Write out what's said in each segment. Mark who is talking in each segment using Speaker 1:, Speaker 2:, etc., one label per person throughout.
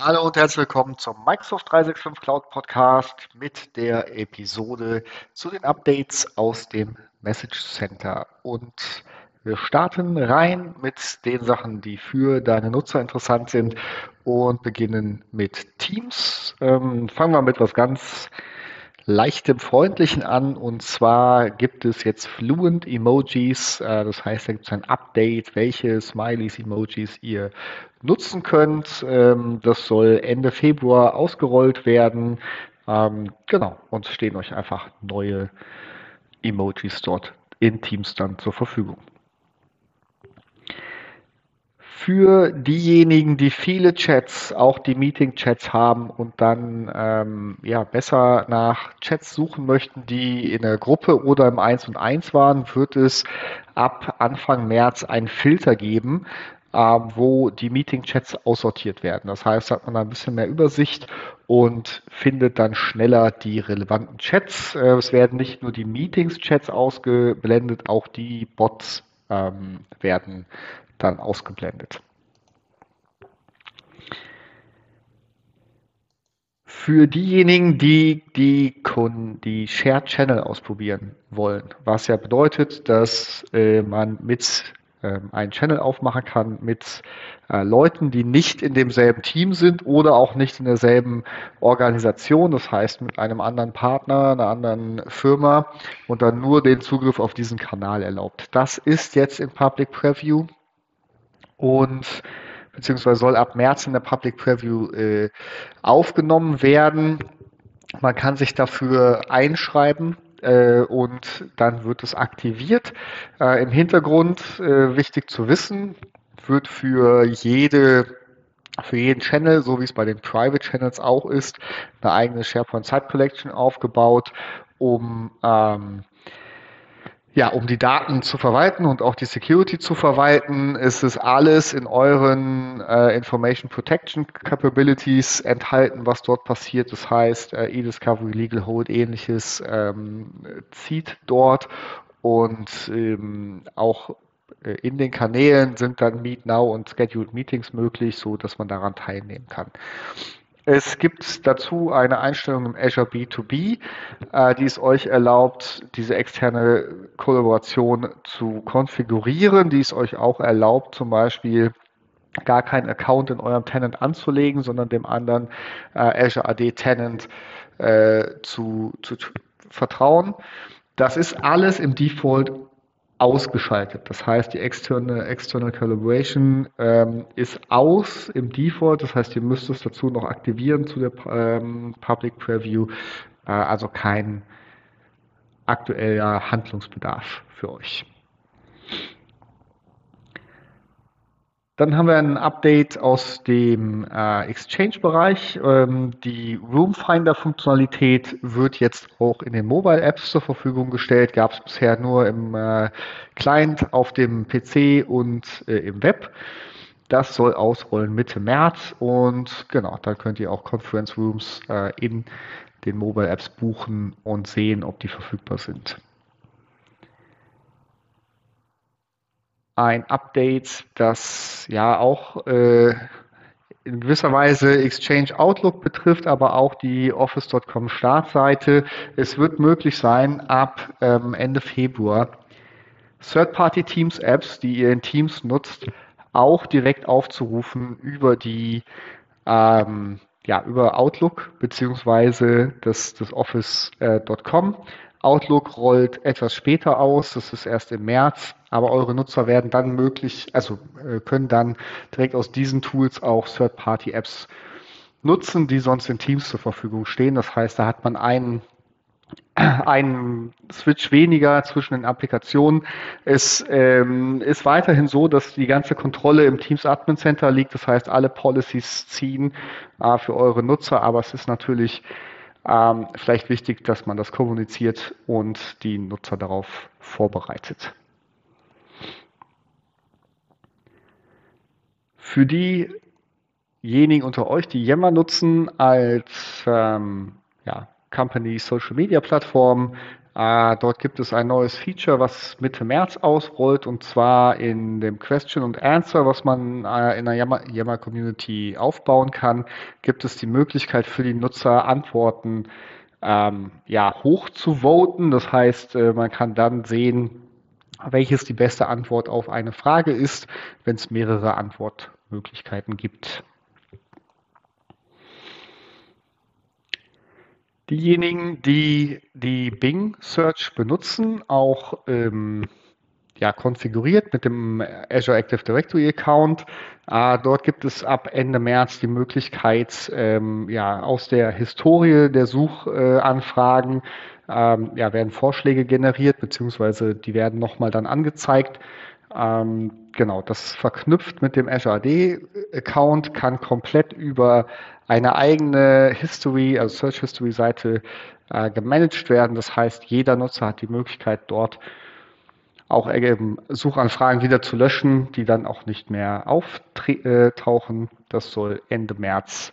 Speaker 1: Hallo und herzlich willkommen zum Microsoft 365 Cloud Podcast mit der Episode zu den Updates aus dem Message Center. Und wir starten rein mit den Sachen, die für deine Nutzer interessant sind und beginnen mit Teams. Ähm, fangen wir mit was ganz leichtem Freundlichen an. Und zwar gibt es jetzt Fluent Emojis. Äh, das heißt, da gibt es ein Update, welche Smileys, Emojis ihr nutzen könnt. Ähm, das soll Ende Februar ausgerollt werden. Ähm, genau, und stehen euch einfach neue Emojis dort in Teams dann zur Verfügung für diejenigen, die viele Chats, auch die Meeting-Chats haben und dann ähm, ja, besser nach Chats suchen möchten, die in der Gruppe oder im 1 und 1 waren, wird es ab Anfang März einen Filter geben, äh, wo die Meeting-Chats aussortiert werden. Das heißt, hat man ein bisschen mehr Übersicht und findet dann schneller die relevanten Chats. Äh, es werden nicht nur die Meetings-Chats ausgeblendet, auch die Bots ähm, werden dann ausgeblendet. Für diejenigen, die die, die Shared Channel ausprobieren wollen, was ja bedeutet, dass äh, man mit ähm, einen Channel aufmachen kann mit äh, Leuten, die nicht in demselben Team sind oder auch nicht in derselben Organisation, das heißt mit einem anderen Partner, einer anderen Firma und dann nur den Zugriff auf diesen Kanal erlaubt. Das ist jetzt in Public Preview und beziehungsweise soll ab März in der Public Preview äh, aufgenommen werden. Man kann sich dafür einschreiben äh, und dann wird es aktiviert. Äh, Im Hintergrund, äh, wichtig zu wissen, wird für jede für jeden Channel, so wie es bei den Private Channels auch ist, eine eigene SharePoint Site Collection aufgebaut, um ähm, ja, um die Daten zu verwalten und auch die Security zu verwalten, ist es alles in euren äh, Information Protection Capabilities enthalten, was dort passiert. Das heißt, äh, eDiscovery, Legal Hold, ähnliches ähm, zieht dort und ähm, auch äh, in den Kanälen sind dann Meet Now und Scheduled Meetings möglich, so dass man daran teilnehmen kann. Es gibt dazu eine Einstellung im Azure B2B, äh, die es euch erlaubt, diese externe Kollaboration zu konfigurieren, die es euch auch erlaubt, zum Beispiel gar keinen Account in eurem Tenant anzulegen, sondern dem anderen äh, Azure AD Tenant äh, zu, zu vertrauen. Das ist alles im Default ausgeschaltet. Das heißt, die externe External Calibration ähm, ist aus im Default. Das heißt, ihr müsst es dazu noch aktivieren zu der ähm, Public Preview. Äh, also kein aktueller Handlungsbedarf für euch. Dann haben wir ein Update aus dem äh, Exchange-Bereich. Ähm, die Room Finder-Funktionalität wird jetzt auch in den Mobile Apps zur Verfügung gestellt. Gab es bisher nur im äh, Client, auf dem PC und äh, im Web. Das soll ausrollen Mitte März und genau, da könnt ihr auch Conference Rooms äh, in den Mobile Apps buchen und sehen, ob die verfügbar sind. Ein Update, das ja auch äh, in gewisser Weise Exchange Outlook betrifft, aber auch die Office.com Startseite. Es wird möglich sein, ab ähm, Ende Februar Third-Party Teams Apps, die ihr in Teams nutzt, auch direkt aufzurufen über die ähm, ja, über Outlook beziehungsweise das, das Office.com. Äh, Outlook rollt etwas später aus, das ist erst im März, aber eure Nutzer werden dann möglich, also äh, können dann direkt aus diesen Tools auch Third-Party-Apps nutzen, die sonst in Teams zur Verfügung stehen. Das heißt, da hat man einen ein Switch weniger zwischen den Applikationen. Es ähm, ist weiterhin so, dass die ganze Kontrolle im Teams Admin Center liegt. Das heißt, alle Policies ziehen äh, für eure Nutzer, aber es ist natürlich ähm, vielleicht wichtig, dass man das kommuniziert und die Nutzer darauf vorbereitet. Für diejenigen unter euch, die Yammer nutzen als ähm, ja, Company Social Media Plattform, Äh, dort gibt es ein neues Feature, was Mitte März ausrollt, und zwar in dem Question und Answer, was man äh, in der Yammer-Community aufbauen kann, gibt es die Möglichkeit für die Nutzer, Antworten ähm, ja, hoch zu voten. Das heißt, äh, man kann dann sehen, welches die beste Antwort auf eine Frage ist, wenn es mehrere Antwortmöglichkeiten gibt. Diejenigen, die die Bing Search benutzen, auch ähm, ja, konfiguriert mit dem Azure Active Directory Account. Äh, dort gibt es ab Ende März die Möglichkeit, ähm, ja, aus der Historie der Suchanfragen ähm, ja, werden Vorschläge generiert, beziehungsweise die werden nochmal dann angezeigt. Ähm, genau, das verknüpft mit dem Azure AD Account, kann komplett über eine eigene History, also Search History Seite äh, gemanagt werden. Das heißt, jeder Nutzer hat die Möglichkeit, dort auch eben Suchanfragen wieder zu löschen, die dann auch nicht mehr auftauchen. Das soll Ende März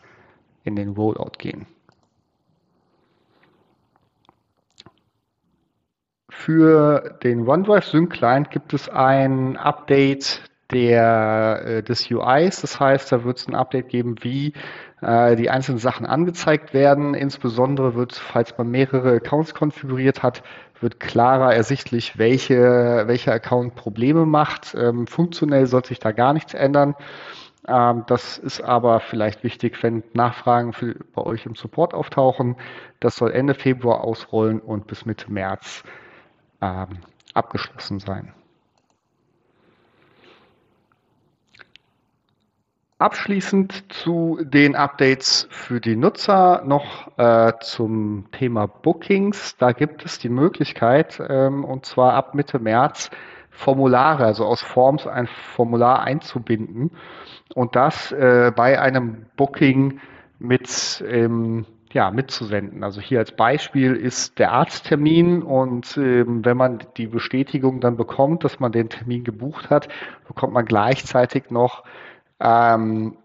Speaker 1: in den Rollout gehen. Für den OneDrive Sync Client gibt es ein Update der, äh, des UIs. Das heißt, da wird es ein Update geben, wie äh, die einzelnen Sachen angezeigt werden. Insbesondere wird, falls man mehrere Accounts konfiguriert hat, wird klarer ersichtlich, welche, welcher Account Probleme macht. Ähm, funktionell sollte sich da gar nichts ändern. Ähm, das ist aber vielleicht wichtig, wenn Nachfragen für, bei euch im Support auftauchen. Das soll Ende Februar ausrollen und bis Mitte März ähm, abgeschlossen sein. Abschließend zu den Updates für die Nutzer noch äh, zum Thema Bookings. Da gibt es die Möglichkeit, ähm, und zwar ab Mitte März, Formulare, also aus Forms ein Formular einzubinden und das äh, bei einem Booking mit ähm, ja, mitzusenden. Also hier als Beispiel ist der Arzttermin und ähm, wenn man die Bestätigung dann bekommt, dass man den Termin gebucht hat, bekommt man gleichzeitig noch ähm,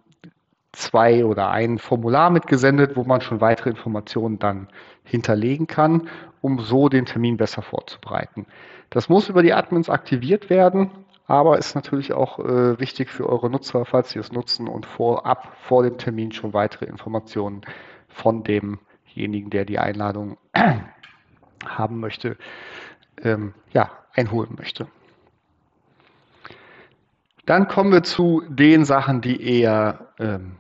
Speaker 1: zwei oder ein Formular mitgesendet, wo man schon weitere Informationen dann hinterlegen kann, um so den Termin besser vorzubereiten. Das muss über die Admins aktiviert werden, aber ist natürlich auch äh, wichtig für eure Nutzer, falls sie es nutzen und vorab vor dem Termin schon weitere Informationen von demjenigen, der die Einladung haben möchte, ähm, ja, einholen möchte. Dann kommen wir zu den Sachen, die eher ähm,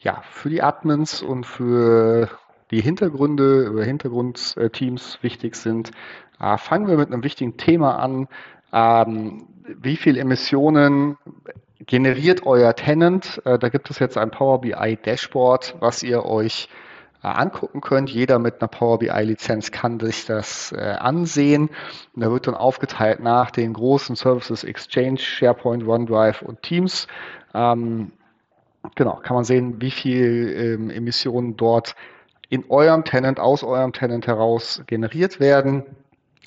Speaker 1: ja, für die Admins und für die Hintergründe oder Hintergrundteams wichtig sind. Äh, fangen wir mit einem wichtigen Thema an. Ähm, wie viel Emissionen generiert euer Tenant? Äh, da gibt es jetzt ein Power BI Dashboard, was ihr euch angucken könnt. Jeder mit einer Power BI-Lizenz kann sich das äh, ansehen. Und da wird dann aufgeteilt nach den großen Services Exchange, SharePoint, OneDrive und Teams. Ähm, genau, kann man sehen, wie viel ähm, Emissionen dort in eurem Tenant, aus eurem Tenant heraus generiert werden.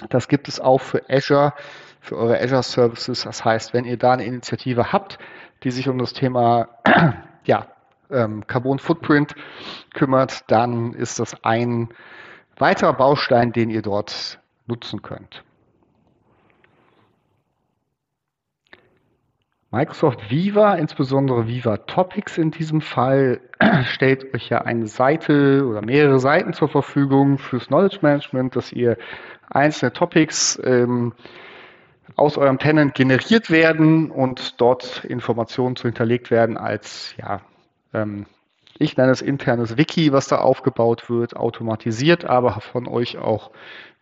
Speaker 1: Das gibt es auch für Azure, für eure Azure Services. Das heißt, wenn ihr da eine Initiative habt, die sich um das Thema ja, ähm, Carbon Footprint kümmert, dann ist das ein weiterer Baustein, den ihr dort nutzen könnt. Microsoft Viva, insbesondere Viva Topics in diesem Fall, stellt euch ja eine Seite oder mehrere Seiten zur Verfügung fürs Knowledge Management, dass ihr einzelne Topics ähm, aus eurem Tenant generiert werden und dort Informationen zu hinterlegt werden als ja, ähm, ich nenne es internes Wiki, was da aufgebaut wird, automatisiert, aber von euch auch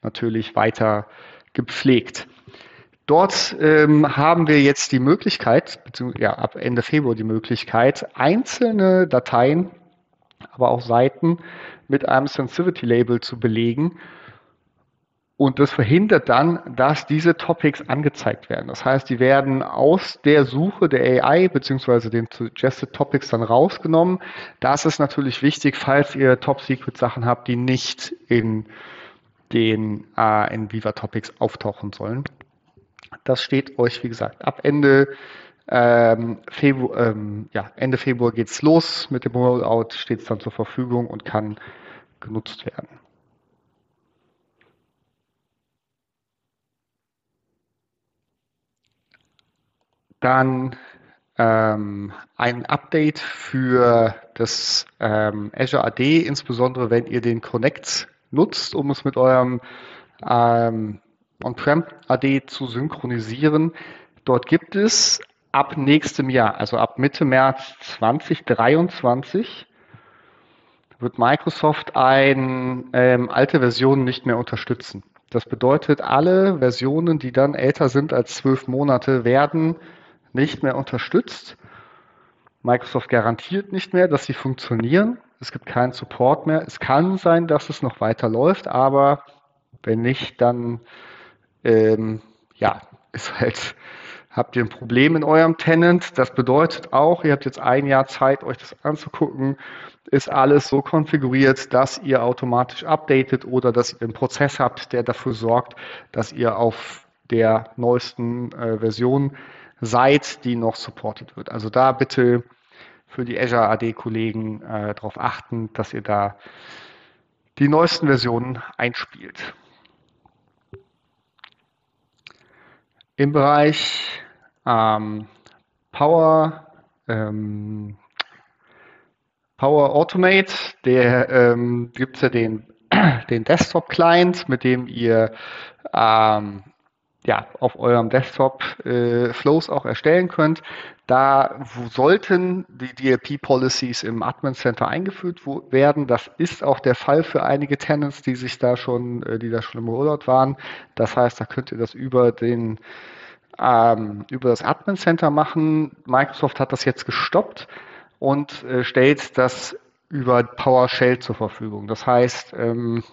Speaker 1: natürlich weiter gepflegt. Dort ähm, haben wir jetzt die Möglichkeit, ja, ab Ende Februar die Möglichkeit, einzelne Dateien, aber auch Seiten mit einem Sensitivity-Label zu belegen und das verhindert dann, dass diese Topics angezeigt werden. Das heißt, die werden aus der Suche der AI beziehungsweise den Suggested Topics dann rausgenommen. Das ist natürlich wichtig, falls ihr Top-Secret-Sachen habt, die nicht in den äh, in Viva Topics auftauchen sollen. Das steht euch, wie gesagt, ab Ende ähm, Februar, ähm, ja, Ende Februar geht's los mit dem Rollout, steht es dann zur Verfügung und kann genutzt werden. Dann ähm, ein Update für das ähm, Azure AD, insbesondere wenn ihr den Connect nutzt, um es mit eurem ähm, On-Prem AD zu synchronisieren. Dort gibt es ab nächstem Jahr, also ab Mitte März 2023, wird Microsoft ein, ähm, alte Versionen nicht mehr unterstützen. Das bedeutet, alle Versionen, die dann älter sind als zwölf Monate, werden nicht mehr unterstützt. Microsoft garantiert nicht mehr, dass sie funktionieren. Es gibt keinen Support mehr. Es kann sein, dass es noch weiter läuft, aber wenn nicht, dann ähm, ja, ist halt, habt ihr ein Problem in eurem Tenant. Das bedeutet auch, ihr habt jetzt ein Jahr Zeit, euch das anzugucken. Ist alles so konfiguriert, dass ihr automatisch updatet oder dass ihr einen Prozess habt, der dafür sorgt, dass ihr auf der neuesten äh, Version seid, die noch supported wird. Also da bitte für die Azure AD-Kollegen äh, darauf achten, dass ihr da die neuesten Versionen einspielt. Im Bereich ähm, Power, ähm, Power Automate, der ähm, gibt es ja den, den Desktop-Client, mit dem ihr ähm, ja, auf eurem Desktop äh, Flows auch erstellen könnt. Da sollten die DLP-Policies im Admin Center eingeführt werden. Das ist auch der Fall für einige Tenants, die sich da schon, äh, die da schon im Rollout waren. Das heißt, da könnt ihr das über den ähm, über das Admin Center machen. Microsoft hat das jetzt gestoppt und äh, stellt das über PowerShell zur Verfügung. Das heißt, ähm,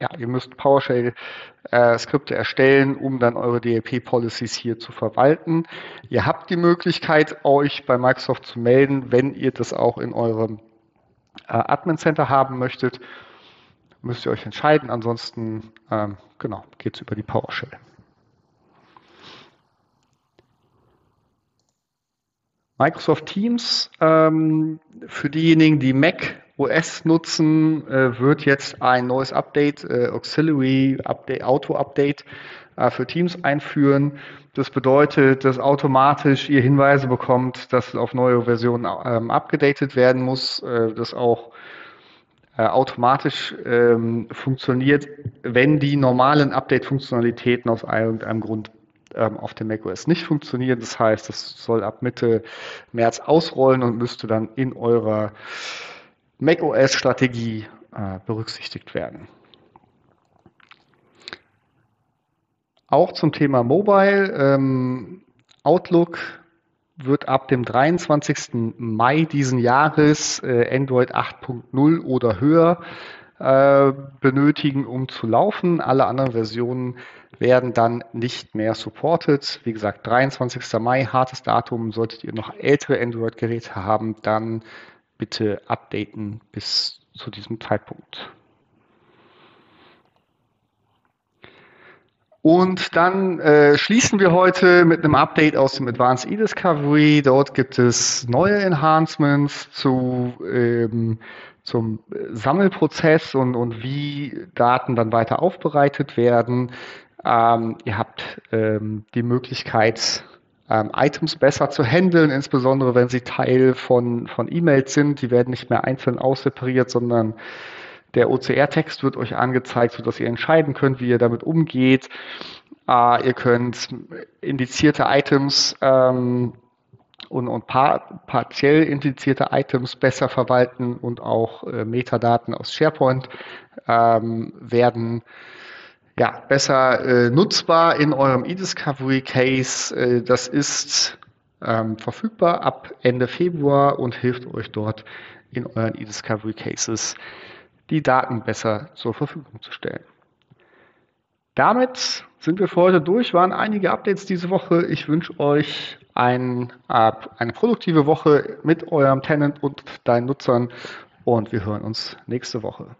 Speaker 1: ja, ihr müsst PowerShell-Skripte äh, erstellen, um dann eure DLP-Policies hier zu verwalten. Ihr habt die Möglichkeit, euch bei Microsoft zu melden, wenn ihr das auch in eurem äh, Admin Center haben möchtet. Müsst ihr euch entscheiden. Ansonsten, ähm, genau, geht es über die PowerShell. Microsoft Teams, ähm, für diejenigen, die Mac OS nutzen, äh, wird jetzt ein neues Update, äh, Auxiliary Update, Auto Update äh, für Teams einführen. Das bedeutet, dass automatisch ihr Hinweise bekommt, dass auf neue Versionen ähm, abgedatet werden muss, äh, das auch äh, automatisch ähm, funktioniert, wenn die normalen Update-Funktionalitäten aus irgendeinem Grund ähm, auf dem macOS nicht funktionieren. Das heißt, das soll ab Mitte März ausrollen und müsste dann in eurer macOS-Strategie äh, berücksichtigt werden. Auch zum Thema Mobile. Ähm, Outlook wird ab dem 23. Mai diesen Jahres äh, Android 8.0 oder höher äh, benötigen, um zu laufen. Alle anderen Versionen werden dann nicht mehr supported. Wie gesagt, 23. Mai, hartes Datum. Solltet ihr noch ältere Android-Geräte haben, dann bitte updaten bis zu diesem Zeitpunkt. Und dann äh, schließen wir heute mit einem Update aus dem Advanced eDiscovery. Dort gibt es neue Enhancements zu, ähm, zum Sammelprozess und, und wie Daten dann weiter aufbereitet werden. Ähm, ihr habt ähm, die Möglichkeit, ähm, Items besser zu handeln, insbesondere wenn sie Teil von, von E-Mails sind. Die werden nicht mehr einzeln aussepariert, sondern der OCR-Text wird euch angezeigt, sodass ihr entscheiden könnt, wie ihr damit umgeht. Äh, ihr könnt indizierte Items ähm, und, und par partiell indizierte Items besser verwalten und auch äh, Metadaten aus SharePoint ähm, werden ja, besser äh, nutzbar in eurem eDiscovery Case. Äh, das ist ähm, verfügbar ab Ende Februar und hilft euch dort in euren eDiscovery Cases die Daten besser zur Verfügung zu stellen. Damit sind wir für heute durch. Waren einige Updates diese Woche. Ich wünsche euch ein, eine produktive Woche mit eurem Tenant und deinen Nutzern und wir hören uns nächste Woche.